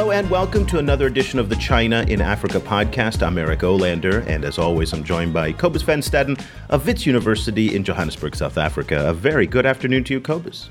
Hello and welcome to another edition of the China in Africa podcast. I'm Eric Olander, and as always, I'm joined by Cobus Van Staden of Wits University in Johannesburg, South Africa. A very good afternoon to you, Cobus.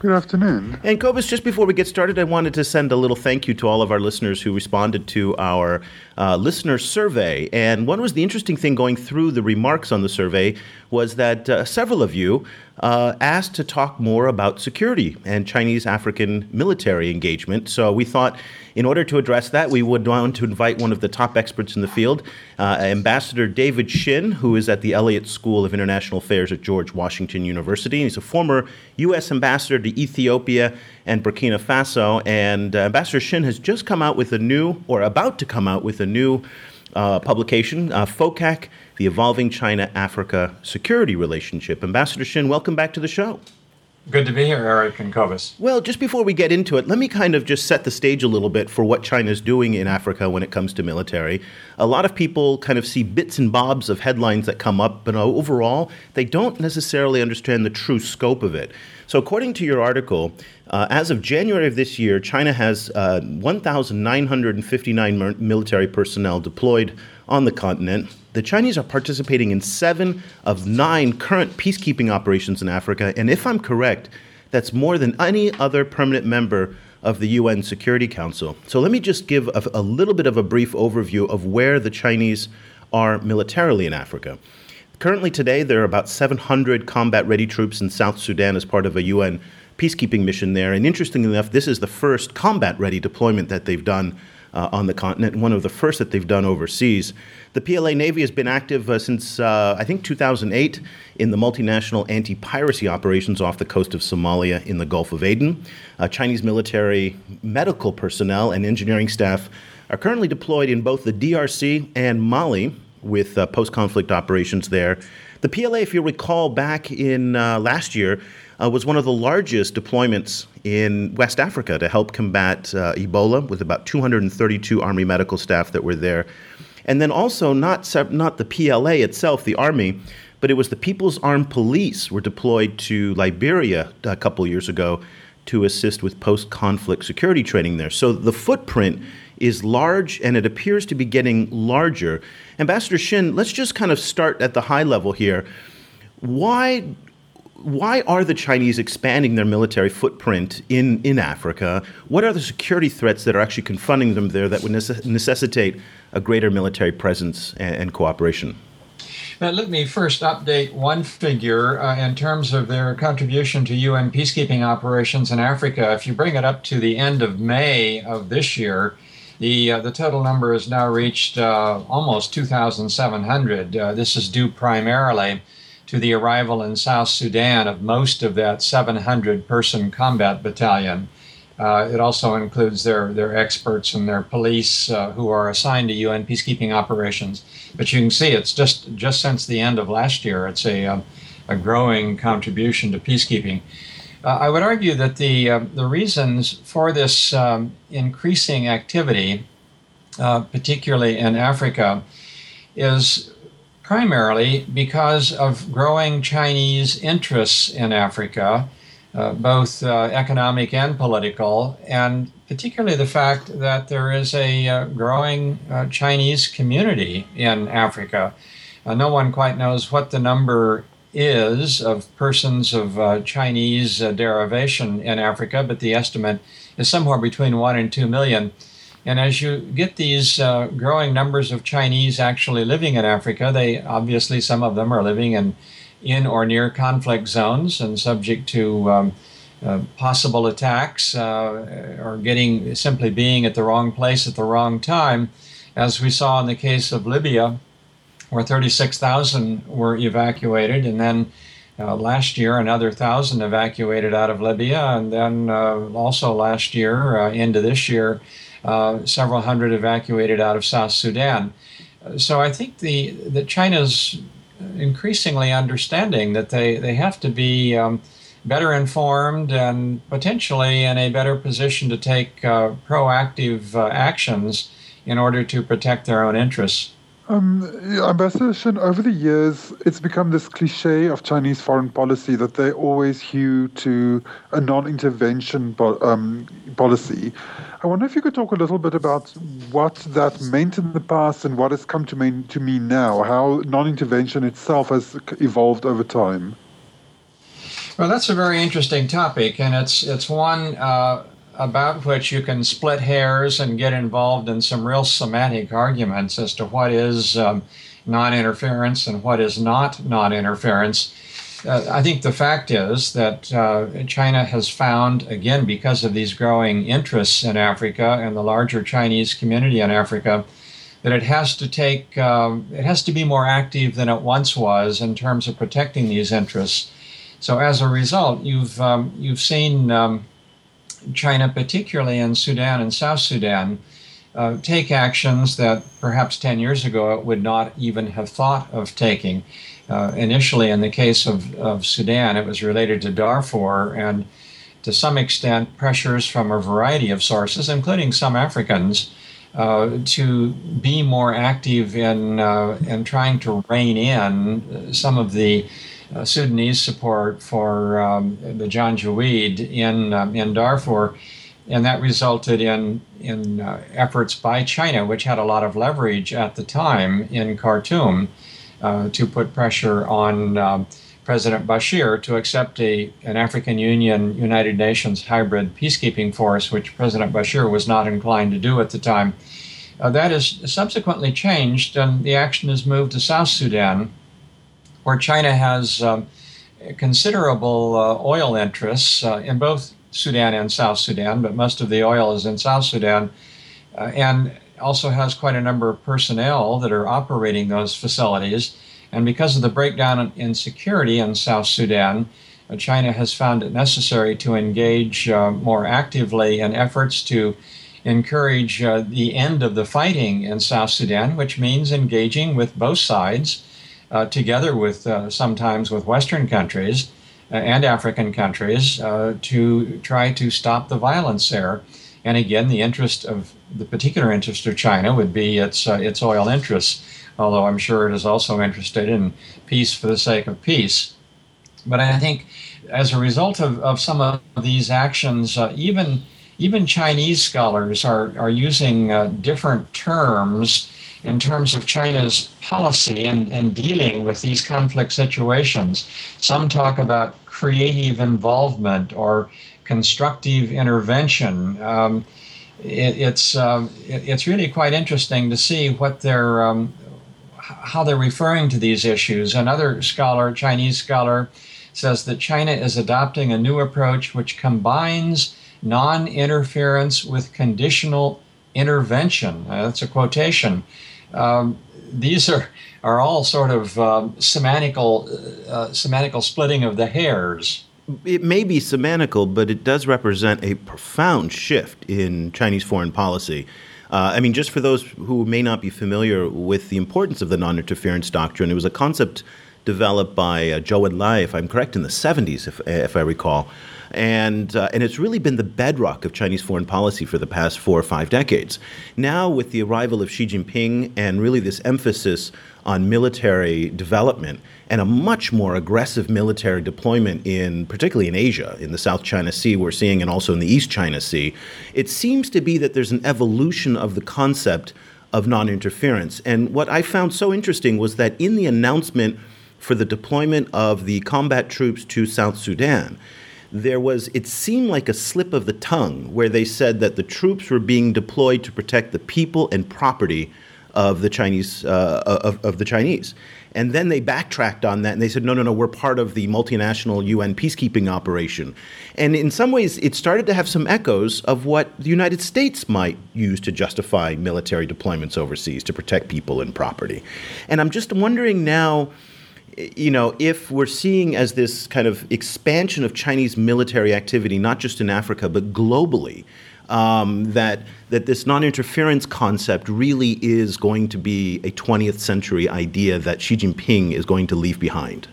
Good afternoon. And Cobus, just before we get started, I wanted to send a little thank you to all of our listeners who responded to our uh, listener survey. And one was the interesting thing going through the remarks on the survey was that uh, several of you uh, asked to talk more about security and Chinese African military engagement. So we thought in order to address that, we would want to invite one of the top experts in the field, uh, Ambassador David Shinn, who is at the Elliott School of International Affairs at George Washington University. He's a former U.S. ambassador to Ethiopia and Burkina Faso. And uh, Ambassador Shinn has just come out with a new, or about to come out with a new uh, publication, uh, FOCAC, the Evolving China Africa Security Relationship. Ambassador Shinn, welcome back to the show. Good to be here, Eric and Cobus. Well, just before we get into it, let me kind of just set the stage a little bit for what China's doing in Africa when it comes to military. A lot of people kind of see bits and bobs of headlines that come up, but overall, they don't necessarily understand the true scope of it. So, according to your article, uh, as of January of this year, China has uh, 1,959 military personnel deployed on the continent. The Chinese are participating in seven of nine current peacekeeping operations in Africa, and if I'm correct, that's more than any other permanent member of the UN Security Council. So let me just give a, a little bit of a brief overview of where the Chinese are militarily in Africa. Currently, today, there are about 700 combat ready troops in South Sudan as part of a UN peacekeeping mission there. And interestingly enough, this is the first combat ready deployment that they've done uh, on the continent, one of the first that they've done overseas. The PLA Navy has been active uh, since, uh, I think, 2008 in the multinational anti piracy operations off the coast of Somalia in the Gulf of Aden. Uh, Chinese military, medical personnel, and engineering staff are currently deployed in both the DRC and Mali with uh, post conflict operations there. The PLA, if you recall, back in uh, last year, uh, was one of the largest deployments in West Africa to help combat uh, Ebola, with about 232 Army medical staff that were there. And then also, not, not the PLA itself, the Army, but it was the People's Armed Police were deployed to Liberia a couple years ago to assist with post conflict security training there. So the footprint is large and it appears to be getting larger. Ambassador Shinn, let's just kind of start at the high level here. Why why are the Chinese expanding their military footprint in, in Africa? What are the security threats that are actually confronting them there that would necess- necessitate a greater military presence and, and cooperation? Now, let me first update one figure uh, in terms of their contribution to UN peacekeeping operations in Africa. If you bring it up to the end of May of this year, the, uh, the total number has now reached uh, almost 2,700. Uh, this is due primarily to the arrival in South Sudan of most of that 700 person combat battalion. Uh, it also includes their, their experts and their police uh, who are assigned to UN peacekeeping operations. But you can see it's just, just since the end of last year, it's a, uh, a growing contribution to peacekeeping. Uh, I would argue that the, uh, the reasons for this um, increasing activity, uh, particularly in Africa, is primarily because of growing Chinese interests in Africa, uh, both uh, economic and political, and particularly the fact that there is a uh, growing uh, Chinese community in Africa. Uh, no one quite knows what the number is of persons of uh, Chinese derivation in Africa, but the estimate is somewhere between one and two million. And as you get these uh, growing numbers of Chinese actually living in Africa, they obviously, some of them are living in, in or near conflict zones and subject to um, uh, possible attacks uh, or getting simply being at the wrong place at the wrong time, as we saw in the case of Libya, where 36,000 were evacuated, and then uh, last year another thousand evacuated out of Libya, and then uh, also last year uh, into this year uh, several hundred evacuated out of South Sudan. So I think the that China's increasingly understanding that they, they have to be um, better informed and potentially in a better position to take uh, proactive uh, actions in order to protect their own interests. Um, Ambassador Shinn, over the years, it's become this cliche of Chinese foreign policy that they always hew to a non-intervention um, policy. I wonder if you could talk a little bit about what that meant in the past and what has come to mean to mean now, how non-intervention itself has evolved over time. Well, that's a very interesting topic, and it's it's one. Uh, about which you can split hairs and get involved in some real semantic arguments as to what is um, non interference and what is not non interference. Uh, I think the fact is that uh, China has found, again, because of these growing interests in Africa and the larger Chinese community in Africa, that it has to take, um, it has to be more active than it once was in terms of protecting these interests. So as a result, you've um, you've seen um, China, particularly in Sudan and South Sudan, uh, take actions that perhaps 10 years ago it would not even have thought of taking. Uh, initially, in the case of, of Sudan, it was related to Darfur and to some extent pressures from a variety of sources, including some Africans, uh, to be more active in, uh, in trying to rein in some of the uh, Sudanese support for um, the Janjaweed in um, in Darfur, and that resulted in in uh, efforts by China, which had a lot of leverage at the time in Khartoum, uh, to put pressure on. Um, President Bashir to accept a, an African Union United Nations hybrid peacekeeping force, which President Bashir was not inclined to do at the time. Uh, that is subsequently changed, and the action has moved to South Sudan, where China has um, considerable uh, oil interests uh, in both Sudan and South Sudan, but most of the oil is in South Sudan, uh, and also has quite a number of personnel that are operating those facilities. And because of the breakdown in security in South Sudan, uh, China has found it necessary to engage uh, more actively in efforts to encourage uh, the end of the fighting in South Sudan, which means engaging with both sides uh, together with uh, sometimes with Western countries uh, and African countries to try to stop the violence there. And again, the interest of the particular interest of China would be its uh, its oil interests, although I'm sure it is also interested in peace for the sake of peace. But I think as a result of, of some of these actions, uh, even even Chinese scholars are, are using different terms in terms of China's policy and, and dealing with these conflict situations. Some talk about creative involvement or constructive intervention. Um, it, it's um, it, it's really quite interesting to see what they're um, how they're referring to these issues. Another scholar, Chinese scholar, says that China is adopting a new approach which combines non-interference with conditional intervention. Uh, that's a quotation. Um, these are are all sort of um, semantical uh, semantical splitting of the hairs. It may be semantical, but it does represent a profound shift in Chinese foreign policy. Uh, I mean, just for those who may not be familiar with the importance of the non interference doctrine, it was a concept developed by uh, Zhou Enlai, if I'm correct, in the 70s, if, if I recall and uh, and it's really been the bedrock of Chinese foreign policy for the past four or five decades. Now, with the arrival of Xi Jinping and really this emphasis on military development and a much more aggressive military deployment in particularly in Asia, in the South China Sea, we're seeing, and also in the East China Sea, it seems to be that there's an evolution of the concept of non-interference. And what I found so interesting was that in the announcement for the deployment of the combat troops to South Sudan, there was, it seemed like a slip of the tongue where they said that the troops were being deployed to protect the people and property of the Chinese, uh, of, of the Chinese. And then they backtracked on that and they said, no, no, no, we're part of the multinational UN peacekeeping operation. And in some ways, it started to have some echoes of what the United States might use to justify military deployments overseas to protect people and property. And I'm just wondering now you know, if we're seeing as this kind of expansion of Chinese military activity, not just in Africa, but globally, um, that, that this non interference concept really is going to be a 20th century idea that Xi Jinping is going to leave behind?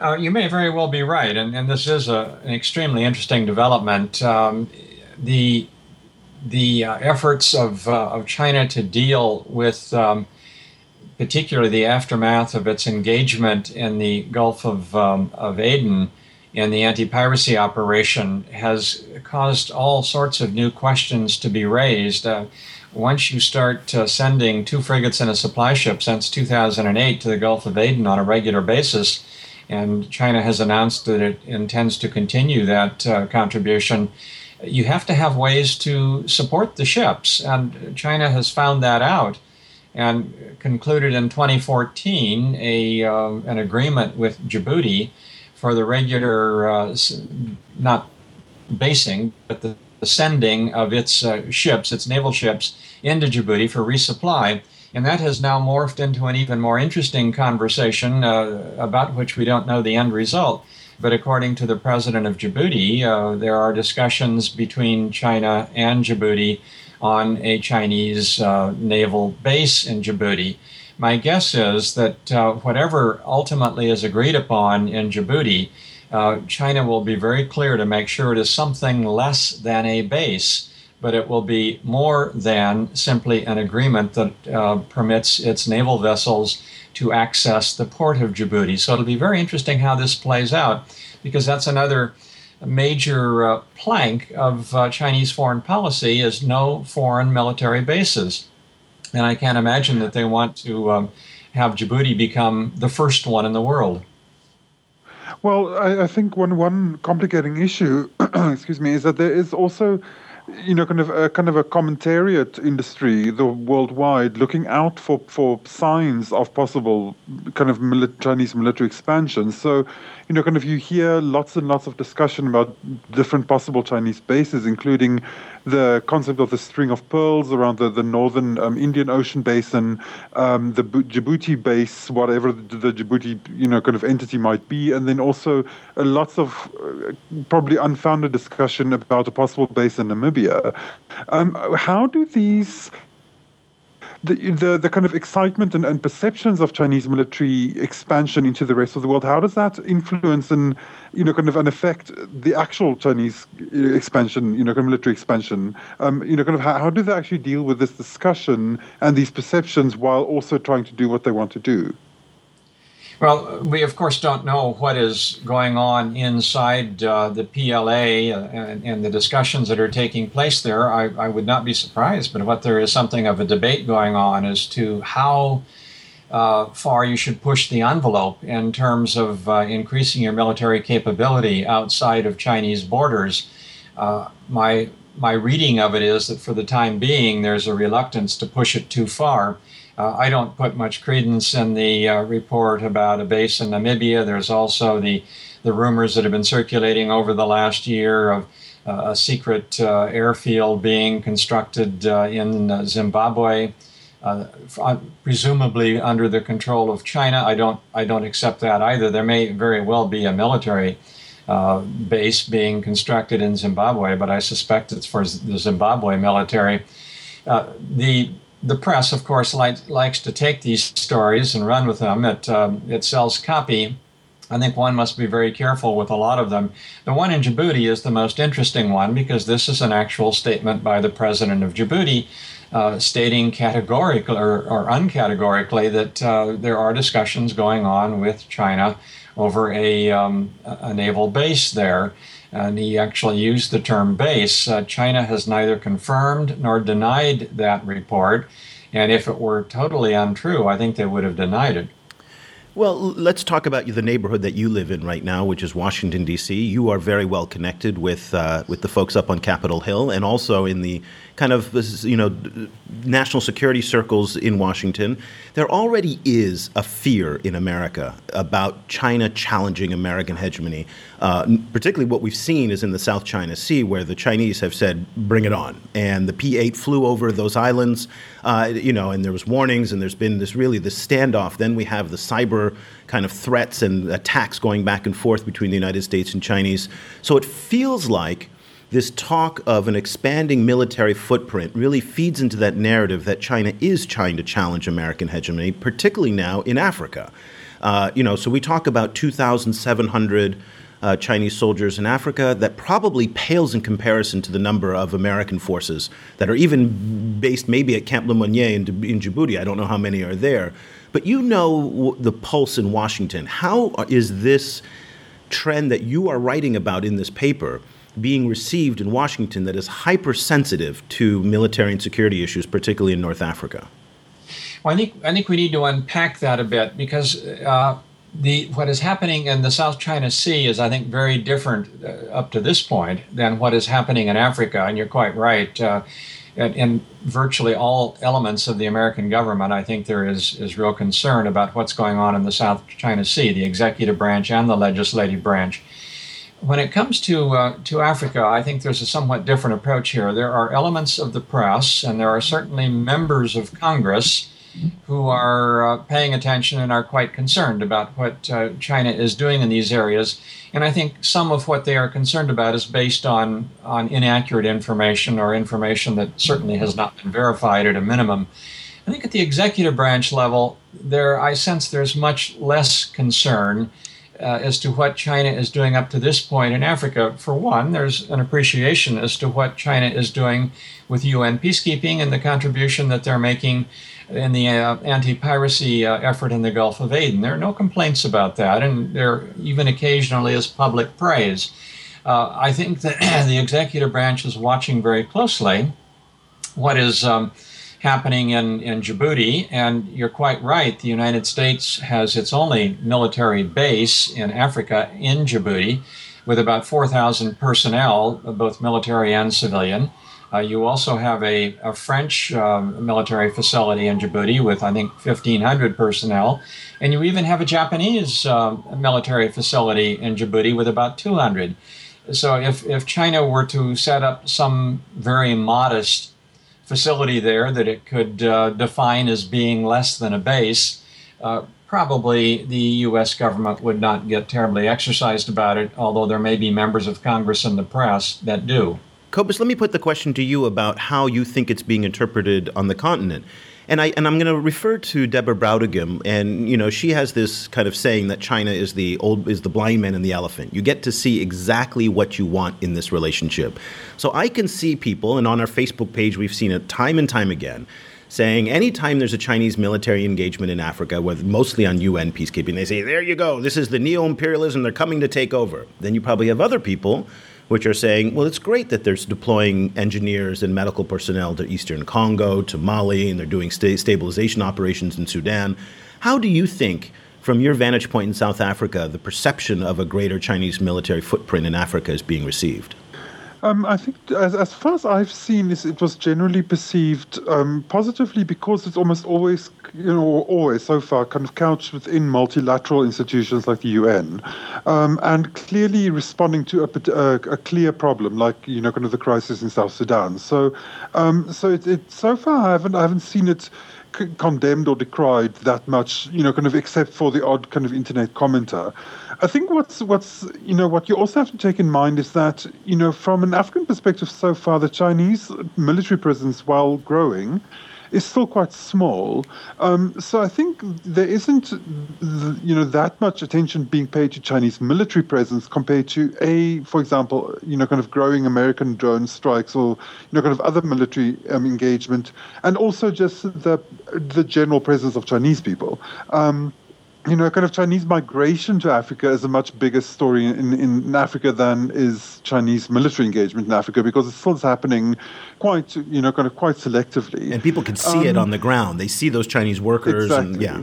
Uh, you may very well be right, and, and this is a, an extremely interesting development. Um, the the uh, efforts of, uh, of China to deal with um, particularly the aftermath of its engagement in the Gulf of, um, of Aden in the anti piracy operation, has caused all sorts of new questions to be raised. Uh, once you start uh, sending two frigates and a supply ship since 2008 to the Gulf of Aden on a regular basis, and China has announced that it intends to continue that uh, contribution, you have to have ways to support the ships. And China has found that out and concluded in 2014 a, uh, an agreement with Djibouti for the regular, uh, not basing, but the, the sending of its uh, ships, its naval ships, into Djibouti for resupply. And that has now morphed into an even more interesting conversation uh, about which we don't know the end result. But according to the president of Djibouti, uh, there are discussions between China and Djibouti on a Chinese uh, naval base in Djibouti. My guess is that uh, whatever ultimately is agreed upon in Djibouti, uh, China will be very clear to make sure it is something less than a base, but it will be more than simply an agreement that uh, permits its naval vessels to access the port of Djibouti. So it'll be very interesting how this plays out, because that's another major uh, plank of uh, Chinese foreign policy is no foreign military bases. And I can't imagine that they want to um, have Djibouti become the first one in the world. Well, I, I think one one complicating issue, excuse me, is that there is also you know, kind of a kind of a commentariat industry, the worldwide, looking out for for signs of possible kind of mili- Chinese military expansion. So, you know, kind of you hear lots and lots of discussion about different possible Chinese bases, including the concept of the string of pearls around the, the northern um, Indian Ocean basin, um, the B- Djibouti base, whatever the, the, Djibouti you know kind of entity might be, and then also uh, lots of uh, probably unfounded discussion about a possible base in Namibia. Um, how do these the, the, kind of excitement and, and perceptions of Chinese military expansion into the rest of the world, how does that influence and, you know, kind of and affect the actual Chinese expansion, you know, kind of military expansion? Um, you know, kind of how, how do they actually deal with this discussion and these perceptions while also trying to do what they want to do? Well, we of course don't know what is going on inside uh, the PLA uh, and, and, the discussions that are taking place there. I, I, would not be surprised, but what there is something of a debate going on as to how uh, far you should push the envelope in terms of uh, increasing your military capability outside of Chinese borders. Uh, my my reading of it is that for the time being, there's a reluctance to push it too far. Uh, I don't put much credence in the uh, report about a base in Namibia. There's also the, the rumors that have been circulating over the last year of uh, a secret uh, airfield being constructed uh, in uh, Zimbabwe, presumably under the control of China. I don't, I don't accept that either. There may very well be a military base being constructed in Zimbabwe, but I suspect it's for the Zimbabwe military. the the press, of course, like, likes to take these stories and run with them. It, um, it sells copy. I think one must be very careful with a lot of them. The one in Djibouti is the most interesting one because this is an actual statement by the president of Djibouti uh, stating categorically or, or uncategorically that uh, there are discussions going on with China over a, um, a naval base there and he actually used the term base. Uh, China has neither confirmed nor denied that report, and if it were totally untrue, I think they would have denied it. Well, let's talk about the neighborhood that you live in right now, which is Washington D.C. You are very well connected with uh, with the folks up on Capitol Hill, and also in the kind of you know national security circles in Washington. There already is a fear in America about China challenging American hegemony. Uh, particularly, what we've seen is in the South China Sea, where the Chinese have said, "Bring it on," and the P-8 flew over those islands. Uh, you know, and there was warnings, and there's been this really this standoff. Then we have the cyber kind of threats and attacks going back and forth between the United States and Chinese. So it feels like this talk of an expanding military footprint really feeds into that narrative that China is trying to challenge American hegemony, particularly now in Africa. Uh, you know, so we talk about 2,700 uh, Chinese soldiers in Africa that probably pales in comparison to the number of American forces that are even based maybe at Camp Lemonnier in, in Djibouti. I don't know how many are there. But you know the pulse in Washington. How is this trend that you are writing about in this paper being received in Washington that is hypersensitive to military and security issues, particularly in North Africa? Well, I think I think we need to unpack that a bit because uh, the what is happening in the South China Sea is, I think, very different uh, up to this point than what is happening in Africa. And you're quite right. Uh, in, virtually all elements of the American government, I think there is is real concern about what's going on in the South China Sea, the executive branch and the legislative branch. When it comes to uh, to Africa, I think there's a somewhat different approach here. There are elements of the press, and there are certainly members of Congress who are uh, paying attention and are quite concerned about what uh, China is doing in these areas. And I think some of what they are concerned about is based on, on inaccurate information or information that certainly has not been verified at a minimum. I think at the executive branch level, there I sense there's much less concern uh, as to what China is doing up to this point in Africa. For one, there's an appreciation as to what China is doing with UN peacekeeping and the contribution that they're making in the uh, anti-piracy uh, effort in the Gulf of Aden. There are no complaints about that, and there even occasionally is public praise. Uh, I think that the executive branch is watching very closely what is um, happening in, in Djibouti, and you're quite right. The United States has its only military base in Africa in Djibouti, with about 4,000 personnel, both military and civilian. Uh, you also have a, a French uh, military facility in Djibouti with, I think, 1,500 personnel. And you even have a Japanese uh, military facility in Djibouti with about 200. So if, if China were to set up some very modest facility there that it could uh, define as being less than a base, uh, probably the U.S. government would not get terribly exercised about it, although there may be members of Congress and the press that do. Cobus, let me put the question to you about how you think it's being interpreted on the continent. And I and I'm going to refer to Deborah Brautigam, and you know she has this kind of saying that China is the old is the blind man and the elephant. You get to see exactly what you want in this relationship. So I can see people, and on our Facebook page we've seen it time and time again, saying anytime there's a Chinese military engagement in Africa, with mostly on UN peacekeeping, they say there you go, this is the neo-imperialism, they're coming to take over. Then you probably have other people which are saying, well, it's great that they're deploying engineers and medical personnel to Eastern Congo, to Mali, and they're doing sta- stabilization operations in Sudan. How do you think, from your vantage point in South Africa, the perception of a greater Chinese military footprint in Africa is being received? Um, I think, as, as far as I've seen, it was generally perceived um, positively because it's almost always, you know, always so far kind of couched within multilateral institutions like the UN, um, and clearly responding to a, a, a, clear problem like you know, kind of the crisis in South Sudan. So, um, so it, it so far I haven't I haven't seen it condemned or decried that much, you know, kind of except for the odd kind of internet commenter. I think what's what's you know what you also have to take in mind is that you know from an African perspective so far the Chinese military presence while growing is still quite small. Um, so I think there isn't, you know, that much attention being paid to Chinese military presence compared to a, for example, you know, kind of growing American drone strikes or you know, kind of other military um, engagement, and also just the the general presence of Chinese people. Um, you know, kind of Chinese migration to Africa is a much bigger story in, in Africa than is Chinese military engagement in Africa because it still happening quite, you know, kind of quite selectively. And people can see um, it on the ground. They see those Chinese workers, exactly. and yeah.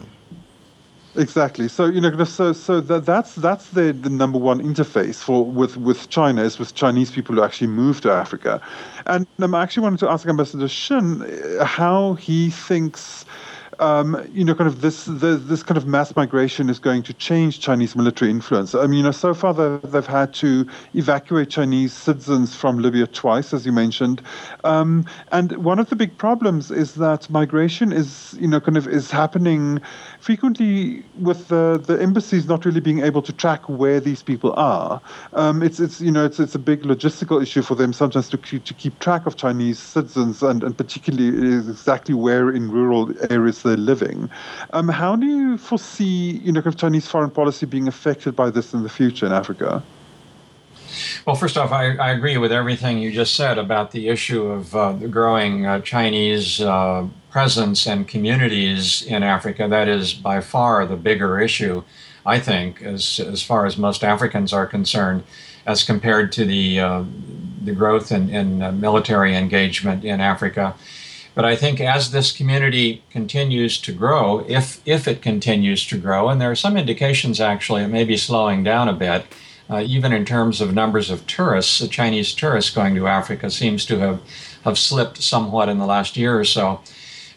Exactly. So you know, so so that, that's that's the, the number one interface for with with China is with Chinese people who actually move to Africa, and um, I actually wanted to ask Ambassador Shinn uh, how he thinks um, you know, kind of this this kind of mass migration is going to change Chinese military influence. I mean, you know, so far they've, they've had to evacuate Chinese citizens from Libya twice, as you mentioned, um, and one of the big problems is that migration is, you know, kind of is happening frequently with the, the embassies not really being able to track where these people are. Um, it's it's you know it's it's a big logistical issue for them sometimes to keep, to keep track of Chinese citizens and, and particularly exactly where in rural areas living. Um, how do you foresee you know Chinese foreign policy being affected by this in the future in Africa? Well, first off, I, I, agree with everything you just said about the issue of uh, the growing uh, Chinese uh, presence and communities in Africa. That is by far the bigger issue, I think, as, as far as most Africans are concerned, as compared to the, uh, the growth in, in uh, military engagement in Africa. But I think as this community continues to grow, if, if it continues to grow, and there are some indications actually it may be slowing down a bit, uh, even in terms of numbers of tourists, Chinese tourists going to Africa seems to have, have slipped somewhat in the last year or so.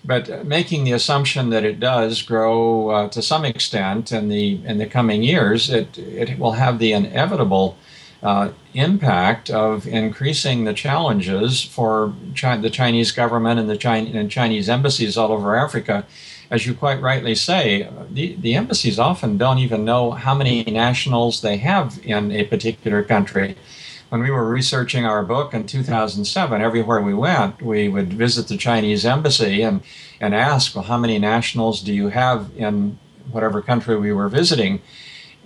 But making the assumption that it does grow uh, to some extent in the in the coming years, it it will have the inevitable uh, impact of increasing the challenges for the Chinese government and the and Chinese embassies all over Africa as you quite rightly say, the, the embassies often don't even know how many nationals they have in a particular country. When we were researching our book in 2007, everywhere we went, we would visit the Chinese embassy and, and ask, well, how many nationals do you have in whatever country we were visiting?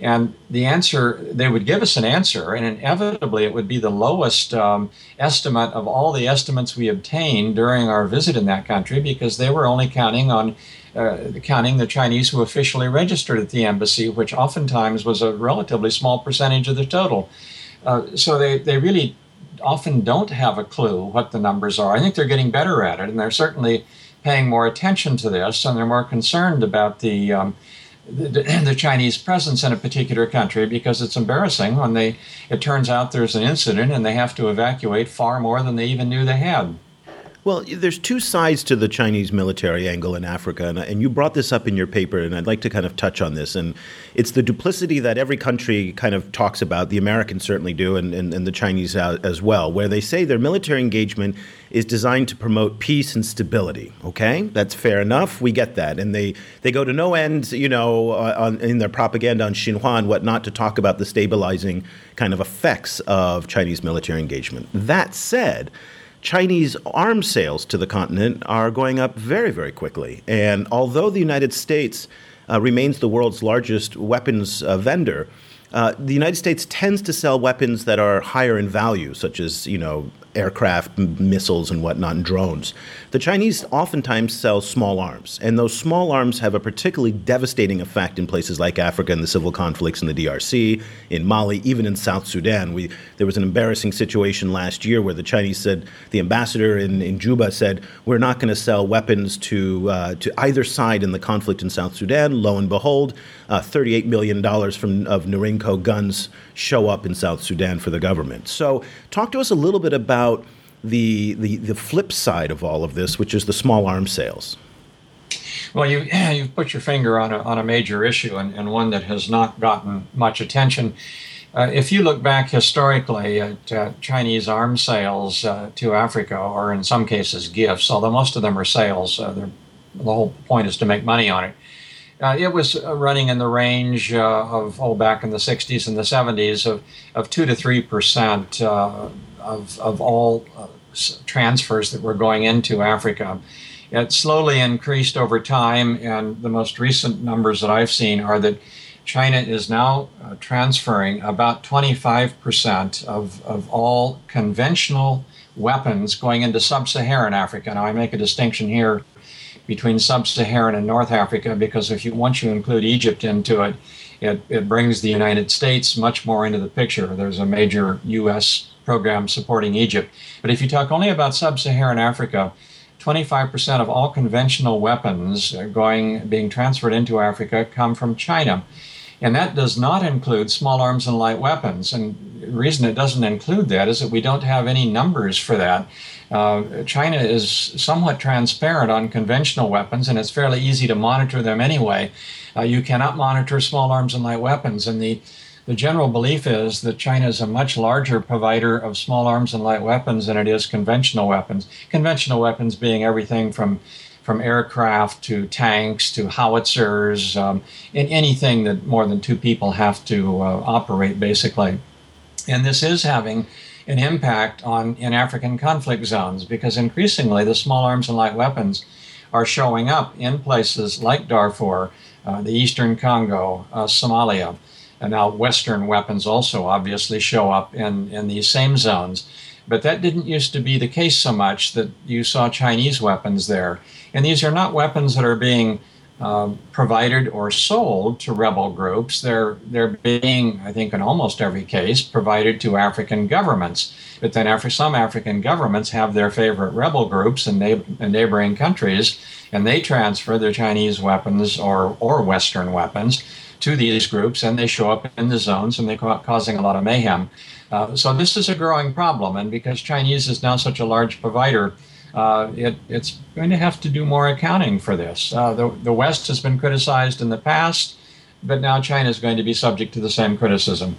And the answer, they would give us an answer, and inevitably it would be the lowest um, estimate of all the estimates we obtained during our visit in that country because they were only counting on uh, counting the Chinese who officially registered at the embassy, which oftentimes was a relatively small percentage of the total. Uh, so they, they really often don't have a clue what the numbers are. I think they're getting better at it, and they're certainly paying more attention to this, and they're more concerned about the, um, the, the Chinese presence in a particular country because it's embarrassing when they it turns out there's an incident and they have to evacuate far more than they even knew they had. Well, there's two sides to the Chinese military angle in Africa, and, and, you brought this up in your paper, and I'd like to kind of touch on this. And it's the duplicity that every country kind of talks about. The Americans certainly do, and, and, and the Chinese as well, where they say their military engagement is designed to promote peace and stability. Okay, that's fair enough. We get that, and they they go to no end, you know, uh, on, in their propaganda on Xinhua and whatnot to talk about the stabilizing kind of effects of Chinese military engagement. That said Chinese arms sales to the continent are going up very, very quickly. And although the United States uh, remains the world's largest weapons uh, vendor, uh, the United States tends to sell weapons that are higher in value, such as you know aircraft, missiles, and whatnot, and drones. The Chinese oftentimes sell small arms, and those small arms have a particularly devastating effect in places like Africa and the civil conflicts in the DRC, in Mali, even in South Sudan. We, there was an embarrassing situation last year where the Chinese said, the ambassador in, in Juba said, we're not going to sell weapons to, uh, to either side in the conflict in South Sudan. Lo and behold, uh, $38 million from, of Norinco guns show up in South Sudan for the government. So, talk to us a little bit about the, the, the flip side of all of this, which is the small arms sales. Well, you, you've put your finger on a, on a major issue and, and one that has not gotten much attention. Uh, if you look back historically at uh, Chinese arms sales uh, to Africa, or in some cases gifts, although most of them are sales, uh, the whole point is to make money on it. Uh, it was uh, running in the range of, oh, back in the 60s and the 70s of, of 2 to 3 percent of, of all uh, transfers that were going into Africa. It slowly increased over time, and the most recent numbers that I've seen are that China is now uh, transferring about 25% of, of all conventional weapons going into sub Saharan Africa. Now, I make a distinction here between sub-Saharan and North Africa because if you once you include Egypt into it, it, it brings the United States much more into the picture. There's a major U.S. program supporting Egypt. But if you talk only about sub-Saharan Africa, 25% of all conventional weapons going being transferred into Africa come from China. And that does not include small arms and light weapons. And the reason it doesn't include that is that we don't have any numbers for that. Uh, China is somewhat transparent on conventional weapons, and it's fairly easy to monitor them anyway. Uh, you cannot monitor small arms and light weapons, and the the general belief is that China is a much larger provider of small arms and light weapons than it is conventional weapons. Conventional weapons being everything from from aircraft to tanks to howitzers, um, and anything that more than two people have to uh, operate, basically. And this is having an impact on in African conflict zones because increasingly the small arms and light weapons are showing up in places like Darfur, uh, the Eastern Congo, uh, Somalia, And now Western weapons also obviously show up in, in these same zones. But that didn't used to be the case so much that you saw Chinese weapons there. And these are not weapons that are being uh, provided or sold to rebel groups. They're they're being, I think, in almost every case, provided to African governments. But then, after some African governments have their favorite rebel groups in, in neighboring countries, and they transfer their Chinese weapons or or Western weapons to these groups, and they show up in the zones, and they're causing a lot of mayhem. Uh, so this is a growing problem, and because Chinese is now such a large provider uh, it, it's going to have to do more accounting for this. Uh, the, the West has been criticized in the past, but now China is going to be subject to the same criticism.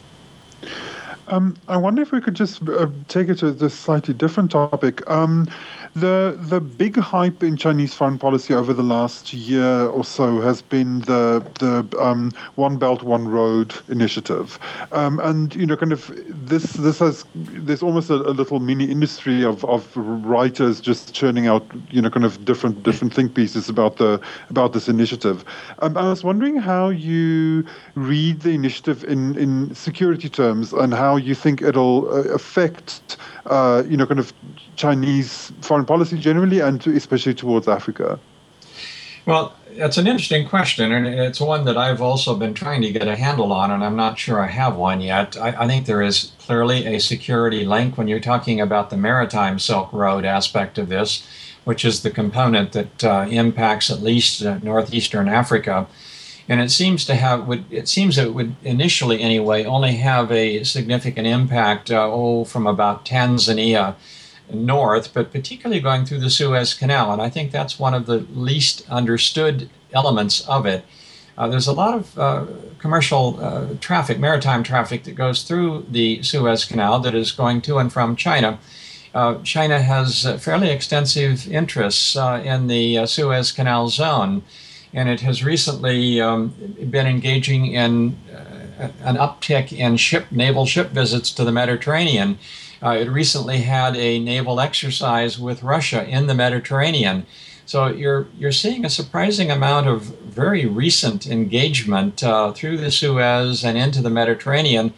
Um, I wonder if we could just uh, take it to this slightly different topic. Um, the the big hype in Chinese foreign policy over the last year or so has been the the um, One Belt One Road initiative, um, and you know, kind of this this has there's almost a, a, little mini industry of, of writers just churning out you know kind of different different think pieces about the about this initiative. Um, I was wondering how you read the initiative in in security terms and how you think it'll uh, affect uh, you know kind of Chinese foreign policy generally, and to, especially towards Africa? Well, it's an interesting question, and it's one that I've also been trying to get a handle on, and I'm not sure I have one yet. I, I think there is clearly a security link when you're talking about the maritime Silk Road aspect of this, which is the component that uh, impacts at least uh, northeastern Africa. And it seems to have would it seems it would initially anyway only have a significant impact uh, oh from about Tanzania north, but particularly going through the Suez Canal. And I think that's one of the least understood elements of it. Uh, there's a lot of uh, commercial uh, traffic, maritime traffic, that goes through the Suez Canal that is going to and from China. Uh, China has fairly extensive interests uh, in the uh, Suez Canal zone, and it has recently um, been engaging in an uptick in ship naval ship visits to the Mediterranean. Uh, it recently had a naval exercise with Russia in the Mediterranean. So you're you're seeing a surprising amount of very recent engagement uh, through the Suez and into the Mediterranean.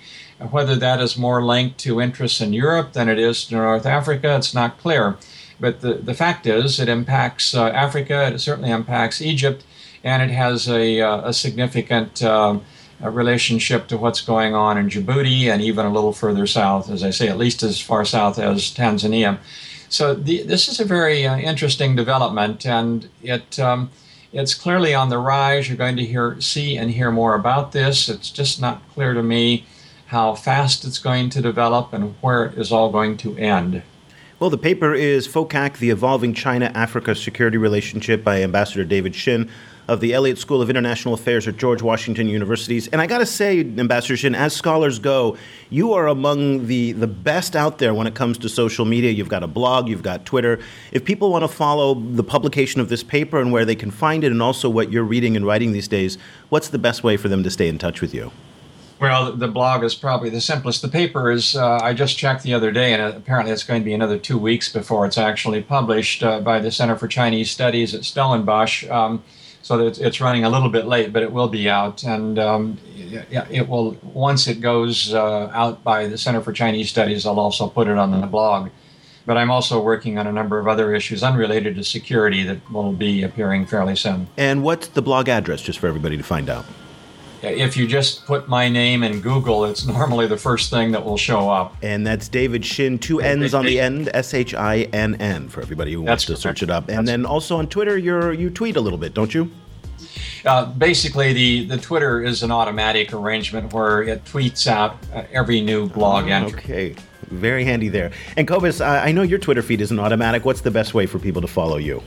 Whether that is more linked to interests in Europe than it is to North Africa, it's not clear. But the, the fact is, it impacts uh, Africa, it certainly impacts Egypt, and it has a, uh, a significant um, relationship to what's going on in Djibouti and even a little further south, as I say, at least as far south as Tanzania. So the, this is a very uh, interesting development, and it um, it's clearly on the rise. You're going to hear, see, and hear more about this. It's just not clear to me how fast it's going to develop and where it is all going to end. Well, the paper is FOCAC, The Evolving China Africa Security Relationship by Ambassador David Shinn of the Elliott School of International Affairs at George Washington Universities. And I got to say, Ambassador Shinn, as scholars go, you are among the, the best out there when it comes to social media. You've got a blog, you've got Twitter. If people want to follow the publication of this paper and where they can find it, and also what you're reading and writing these days, what's the best way for them to stay in touch with you? Well, the blog is probably the simplest. The paper is, uh, I just checked the other day, and apparently it's going to be another two weeks before it's actually published uh, by the Center for Chinese Studies at Stellenbosch. Um, so it's, it's running a little bit late, but it will be out, and um, it, it, will once it goes uh, out by the Center for Chinese Studies. I'll also put it on the blog. But I'm also working on a number of other issues unrelated to security that will be appearing fairly soon. And what's the blog address, just for everybody to find out? If you just put my name in Google, it's normally the first thing that will show up. And that's David Shinn, two N's on the end, S H I N N, for everybody who wants to search it up. And that's then also on Twitter, you you tweet a little bit, don't you? Uh, basically, the, the Twitter is an automatic arrangement where it tweets out uh, every new blog oh, entry. Okay, very handy there. And Cobus, I know your Twitter feed isn't automatic. What's the best way for people to follow you?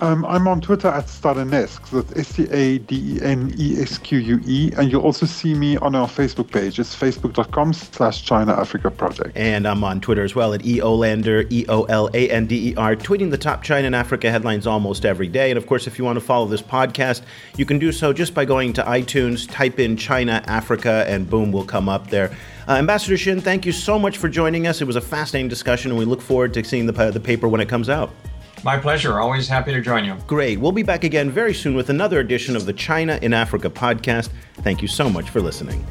Um, I'm on Twitter at Stadenesque. That's S T A D E N E S Q U E. And you'll also see me on our Facebook page. It's facebook.com slash China Africa Project. And I'm on Twitter as well at EOLander, E O L A N D E R, tweeting the top China and Africa headlines almost every day. And of course, if you want to follow this podcast, you can do so just by going to iTunes, type in China Africa, and boom, we'll come up there. Uh, Ambassador Shinn, thank you so much for joining us. It was a fascinating discussion, and we look forward to seeing the, the paper when it comes out. My pleasure. Always happy to join you. Great. We'll be back again very soon with another edition of the China in Africa podcast. Thank you so much for listening.